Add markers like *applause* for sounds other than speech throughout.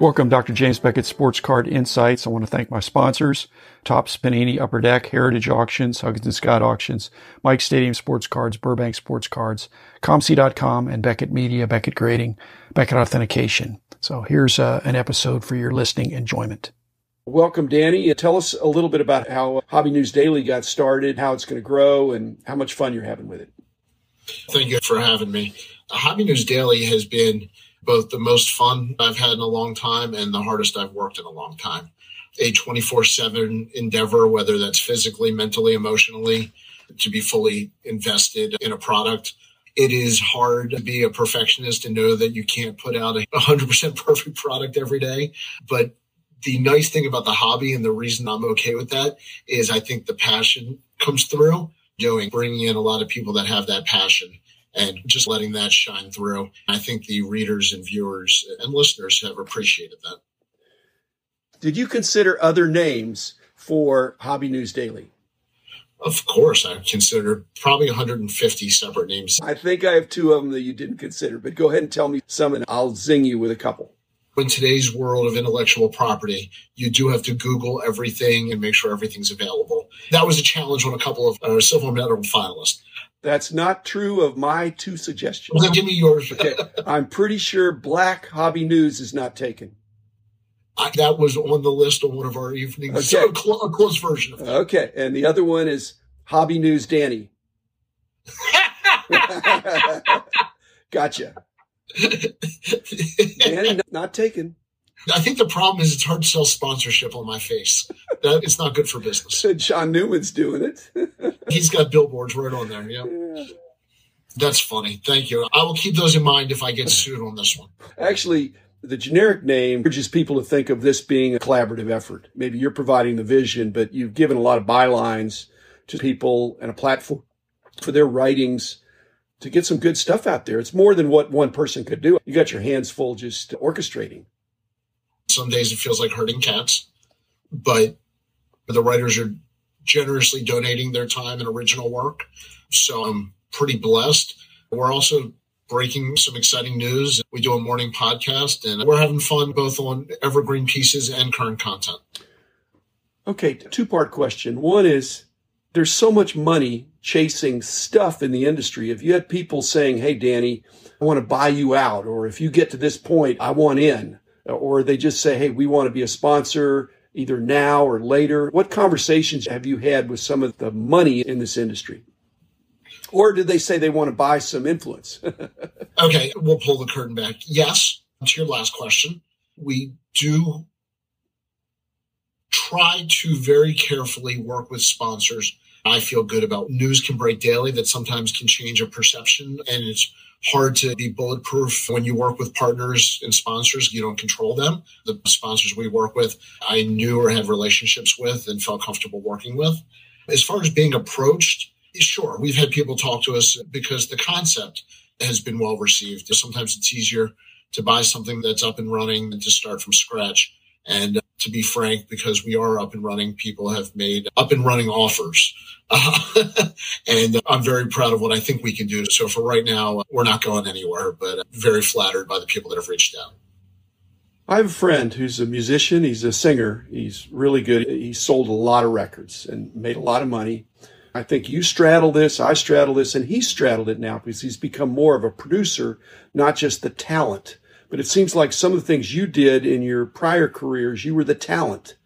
Welcome, Dr. James Beckett Sports Card Insights. I want to thank my sponsors, Topps Panini Upper Deck, Heritage Auctions, Huggins and Scott Auctions, Mike Stadium Sports Cards, Burbank Sports Cards, COMC.com, and Beckett Media, Beckett Grading, Beckett Authentication. So here's uh, an episode for your listening enjoyment. Welcome, Danny. Uh, tell us a little bit about how uh, Hobby News Daily got started, how it's going to grow, and how much fun you're having with it. Thank you for having me. Uh, Hobby News Daily has been both the most fun I've had in a long time and the hardest I've worked in a long time. A 24 7 endeavor, whether that's physically, mentally, emotionally, to be fully invested in a product. It is hard to be a perfectionist and know that you can't put out a 100% *laughs* perfect product every day. But the nice thing about the hobby and the reason I'm okay with that is I think the passion comes through doing, bringing in a lot of people that have that passion and just letting that shine through. I think the readers and viewers and listeners have appreciated that. Did you consider other names for Hobby News Daily? Of course, I considered probably 150 separate names. I think I have two of them that you didn't consider, but go ahead and tell me some and I'll zing you with a couple. In today's world of intellectual property, you do have to Google everything and make sure everything's available. That was a challenge on a couple of uh, silver medal finalists. That's not true of my two suggestions. Well, give me yours. *laughs* okay. I'm pretty sure Black Hobby News is not taken. I, that was on the list on one of our evenings. Okay. So cl- a close version of that. Okay. And the other one is Hobby News Danny. *laughs* *laughs* gotcha. Danny, not taken. I think the problem is it's hard to sell sponsorship on my face. That it's not good for business. *laughs* John Newman's doing it. *laughs* He's got billboards right on there. Yeah. yeah. That's funny. Thank you. I will keep those in mind if I get sued on this one. Actually, the generic name urges people to think of this being a collaborative effort. Maybe you're providing the vision, but you've given a lot of bylines to people and a platform for their writings to get some good stuff out there. It's more than what one person could do. You got your hands full just orchestrating. Some days it feels like herding cats, but the writers are generously donating their time and original work. So I'm pretty blessed. We're also breaking some exciting news. We do a morning podcast and we're having fun both on evergreen pieces and current content. Okay, two part question. One is there's so much money chasing stuff in the industry. If you had people saying, Hey, Danny, I want to buy you out, or if you get to this point, I want in, or they just say, Hey, we want to be a sponsor either now or later. What conversations have you had with some of the money in this industry? Or did they say they want to buy some influence? *laughs* okay, we'll pull the curtain back. Yes, to your last question, we do try to very carefully work with sponsors. I feel good about news can break daily that sometimes can change a perception and it's hard to be bulletproof when you work with partners and sponsors. You don't control them. The sponsors we work with, I knew or had relationships with and felt comfortable working with. As far as being approached, sure, we've had people talk to us because the concept has been well received. Sometimes it's easier to buy something that's up and running than to start from scratch. And to be frank, because we are up and running, people have made up and running offers. Uh, *laughs* and I'm very proud of what I think we can do. So for right now, we're not going anywhere, but very flattered by the people that have reached out. I have a friend who's a musician. He's a singer. He's really good. He sold a lot of records and made a lot of money. I think you straddle this, I straddle this, and he straddled it now because he's become more of a producer, not just the talent. But it seems like some of the things you did in your prior careers, you were the talent.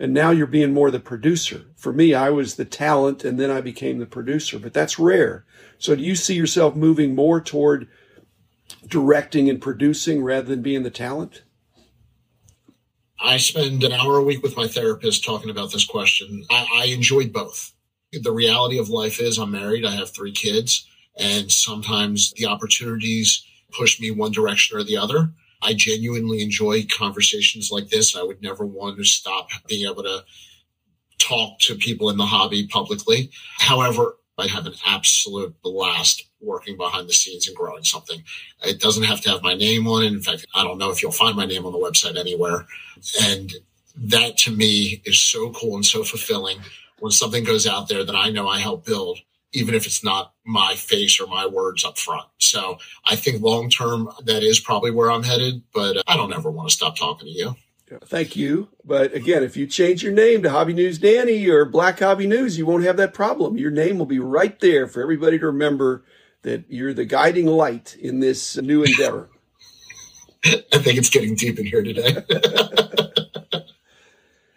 And now you're being more the producer. For me, I was the talent and then I became the producer, but that's rare. So do you see yourself moving more toward directing and producing rather than being the talent? I spend an hour a week with my therapist talking about this question. I, I enjoyed both. The reality of life is I'm married, I have three kids, and sometimes the opportunities push me one direction or the other. I genuinely enjoy conversations like this. I would never want to stop being able to talk to people in the hobby publicly. However, I have an absolute blast working behind the scenes and growing something. It doesn't have to have my name on it. In fact, I don't know if you'll find my name on the website anywhere. And that to me is so cool and so fulfilling when something goes out there that I know I help build even if it's not my face or my words up front. So I think long term, that is probably where I'm headed, but I don't ever want to stop talking to you. Thank you. But again, if you change your name to Hobby News Danny or Black Hobby News, you won't have that problem. Your name will be right there for everybody to remember that you're the guiding light in this new endeavor. *laughs* *laughs* I think it's getting deep in here today. *laughs*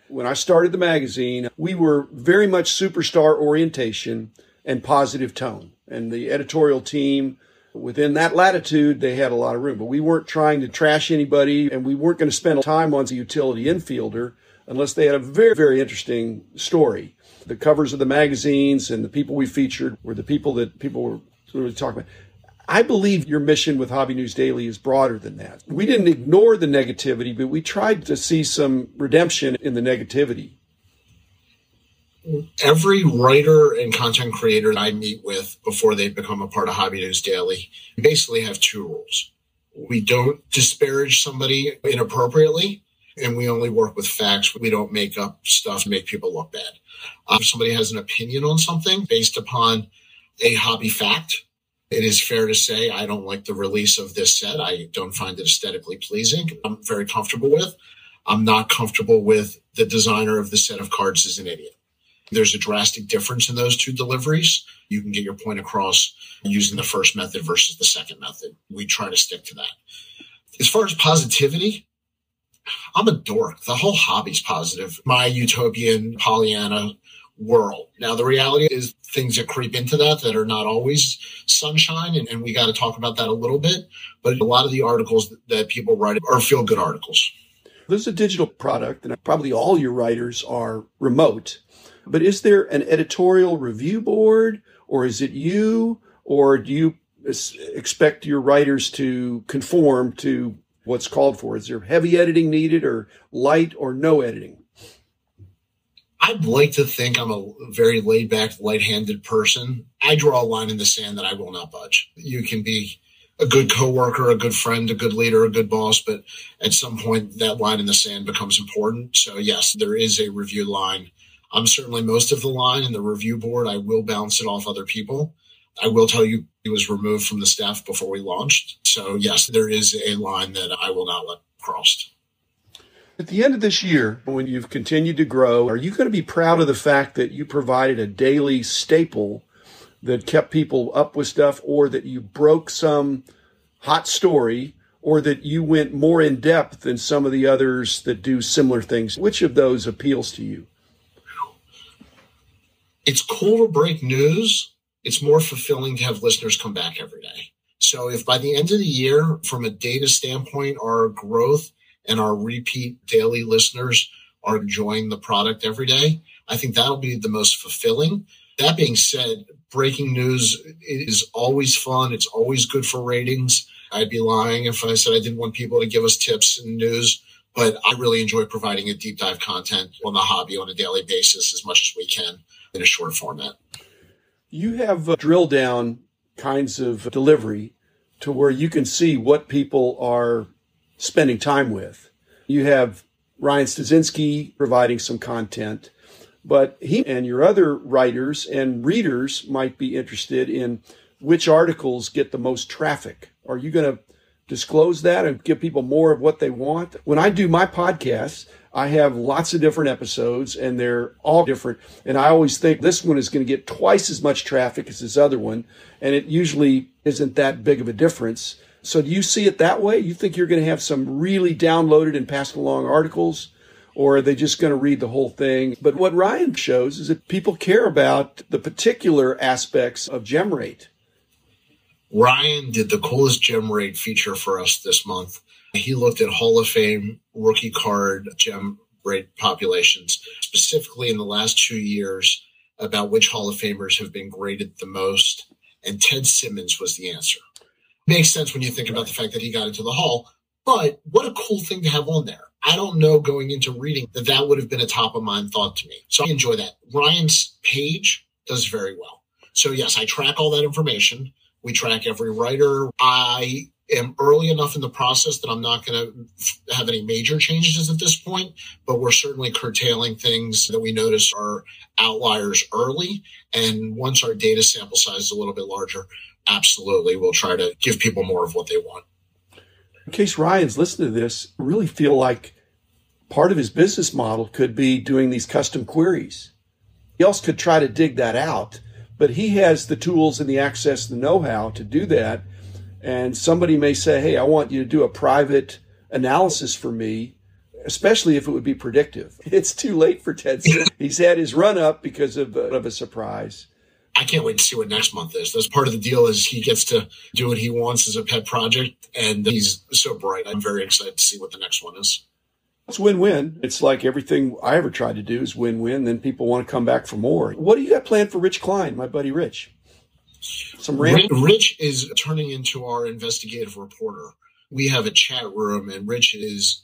when I started the magazine, we were very much superstar orientation and positive tone. And the editorial team, within that latitude, they had a lot of room. But we weren't trying to trash anybody, and we weren't going to spend time on the utility infielder unless they had a very, very interesting story. The covers of the magazines and the people we featured were the people that people were really talking about. I believe your mission with Hobby News Daily is broader than that. We didn't ignore the negativity, but we tried to see some redemption in the negativity every writer and content creator I meet with before they become a part of Hobby News Daily basically have two rules. We don't disparage somebody inappropriately, and we only work with facts. We don't make up stuff to make people look bad. Um, if somebody has an opinion on something based upon a hobby fact, it is fair to say I don't like the release of this set. I don't find it aesthetically pleasing. I'm very comfortable with. I'm not comfortable with the designer of the set of cards is an idiot. There's a drastic difference in those two deliveries. You can get your point across using the first method versus the second method. We try to stick to that. As far as positivity, I'm a dork. The whole hobby's positive. My utopian Pollyanna world. Now, the reality is things that creep into that that are not always sunshine, and, and we got to talk about that a little bit. But a lot of the articles that people write are feel good articles. There's a digital product, and probably all your writers are remote. But is there an editorial review board or is it you or do you expect your writers to conform to what's called for? Is there heavy editing needed or light or no editing? I'd like to think I'm a very laid back, light handed person. I draw a line in the sand that I will not budge. You can be a good coworker, a good friend, a good leader, a good boss, but at some point that line in the sand becomes important. So yes, there is a review line I'm certainly most of the line in the review board. I will bounce it off other people. I will tell you it was removed from the staff before we launched. So yes, there is a line that I will not let crossed. At the end of this year, when you've continued to grow, are you going to be proud of the fact that you provided a daily staple that kept people up with stuff, or that you broke some hot story, or that you went more in depth than some of the others that do similar things? Which of those appeals to you? It's cool to break news. It's more fulfilling to have listeners come back every day. So if by the end of the year, from a data standpoint, our growth and our repeat daily listeners are enjoying the product every day, I think that'll be the most fulfilling. That being said, breaking news is always fun. It's always good for ratings. I'd be lying if I said I didn't want people to give us tips and news, but I really enjoy providing a deep dive content on the hobby on a daily basis as much as we can in a short format. You have uh, drill down kinds of delivery to where you can see what people are spending time with. You have Ryan Stasinski providing some content, but he and your other writers and readers might be interested in which articles get the most traffic. Are you going to disclose that and give people more of what they want? When I do my podcasts, I have lots of different episodes and they're all different. And I always think this one is going to get twice as much traffic as this other one. And it usually isn't that big of a difference. So do you see it that way? You think you're going to have some really downloaded and passed along articles? Or are they just going to read the whole thing? But what Ryan shows is that people care about the particular aspects of gem rate. Ryan did the coolest gem rate feature for us this month. He looked at Hall of Fame rookie card gem rate populations, specifically in the last two years, about which Hall of Famers have been graded the most. And Ted Simmons was the answer. Makes sense when you think about the fact that he got into the Hall, but what a cool thing to have on there. I don't know going into reading that that would have been a top of mind thought to me. So I enjoy that. Ryan's page does very well. So yes, I track all that information. We track every writer. I am early enough in the process that I'm not going to have any major changes at this point, but we're certainly curtailing things that we notice are outliers early. And once our data sample size is a little bit larger, absolutely, we'll try to give people more of what they want. In case Ryan's listening to this, really feel like part of his business model could be doing these custom queries. He else could try to dig that out, but he has the tools and the access, the know-how to do that and somebody may say, Hey, I want you to do a private analysis for me, especially if it would be predictive. *laughs* It's too late for Ted. He's had his run up because of, uh, of a surprise. I can't wait to see what next month is. That's part of the deal is he gets to do what he wants as a pet project and he's so bright. I'm very excited to see what the next one is. It's win-win. It's like everything I ever tried to do is win-win. Then people want to come back for more. What do you got planned for Rich Klein, my buddy Rich? Some random- Rich is turning into our investigative reporter. We have a chat room, and Rich is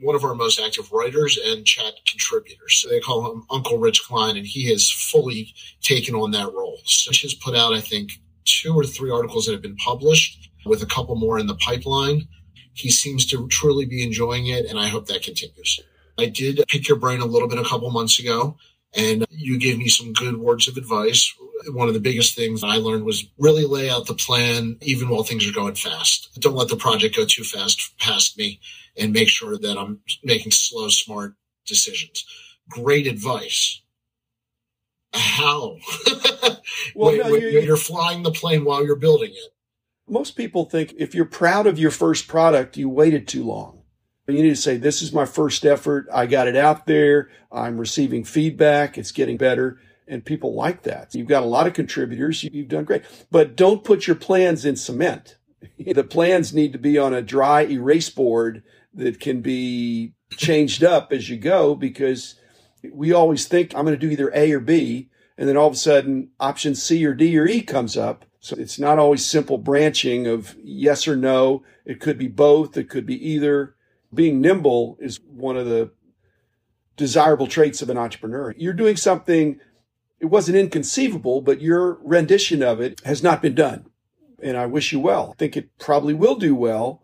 one of our most active writers and chat contributors. So they call him Uncle Rich Klein, and he has fully taken on that role. So Rich has put out, I think, two or three articles that have been published, with a couple more in the pipeline. He seems to truly be enjoying it, and I hope that continues. I did pick your brain a little bit a couple months ago, and you gave me some good words of advice one of the biggest things I learned was really lay out the plan even while things are going fast. Don't let the project go too fast past me and make sure that I'm making slow, smart decisions. Great advice. How? *laughs* well, wait, no, wait, you're, you're flying the plane while you're building it. Most people think if you're proud of your first product, you waited too long. You need to say, this is my first effort. I got it out there. I'm receiving feedback. It's getting better and people like that. You've got a lot of contributors. You've done great, but don't put your plans in cement. *laughs* the plans need to be on a dry erase board that can be changed up as you go because we always think I'm going to do either A or B. And then all of a sudden option C or D or E comes up. So it's not always simple branching of yes or no. It could be both. It could be either. Being nimble is one of the desirable traits of an entrepreneur. You're doing something it wasn't inconceivable, but your rendition of it has not been done. And I wish you well. I think it probably will do well,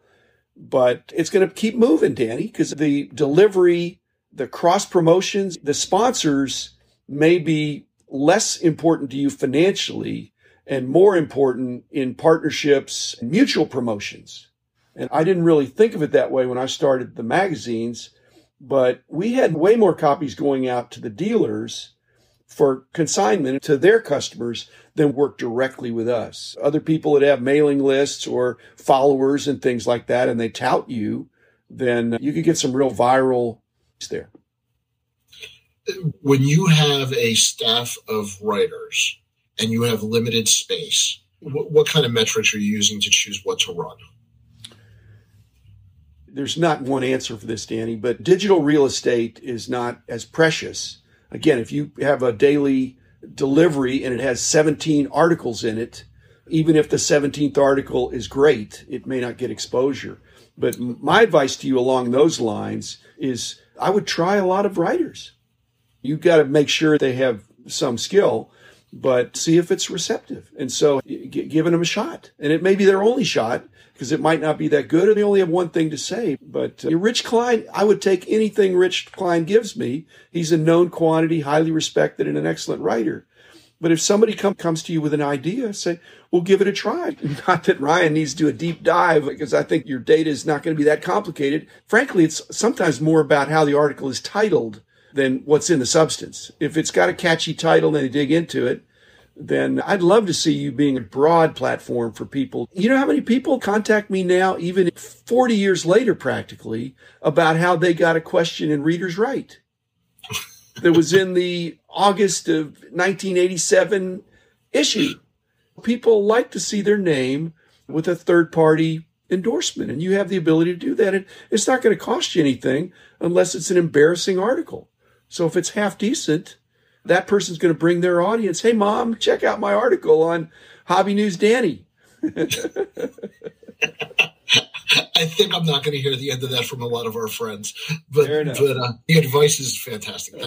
but it's going to keep moving, Danny, because the delivery, the cross promotions, the sponsors may be less important to you financially and more important in partnerships and mutual promotions. And I didn't really think of it that way when I started the magazines, but we had way more copies going out to the dealers for consignment to their customers than work directly with us. Other people that have mailing lists or followers and things like that, and they tout you, then you could get some real viral there. When you have a staff of writers and you have limited space, what, what kind of metrics are you using to choose what to run? There's not one answer for this, Danny, but digital real estate is not as precious Again, if you have a daily delivery and it has 17 articles in it, even if the 17th article is great, it may not get exposure. But my advice to you along those lines is I would try a lot of writers. You've got to make sure they have some skill, but see if it's receptive. And so giving them a shot. And it may be their only shot because it might not be that good or they only have one thing to say. But uh, Rich Klein, I would take anything Rich Klein gives me. He's a known quantity, highly respected, and an excellent writer. But if somebody come, comes to you with an idea, say, well, give it a try. *laughs* Not that Ryan needs to do a deep dive because I think your data is not going to be that complicated. Frankly, it's sometimes more about how the article is titled than what's in the substance. If it's got a catchy title and they dig into it, then I'd love to see you being a broad platform for people. You know how many people contact me now, even 40 years later, practically, about how they got a question in Readers Write that was in the August of 1987 issue. People like to see their name with a third party endorsement, and you have the ability to do that. And it's not going to cost you anything unless it's an embarrassing article. So if it's half decent, that person's going to bring their audience. Hey, mom, check out my article on Hobby News Danny. *laughs* I think I'm not going to hear the end of that from a lot of our friends, but, but uh, the advice is fantastic.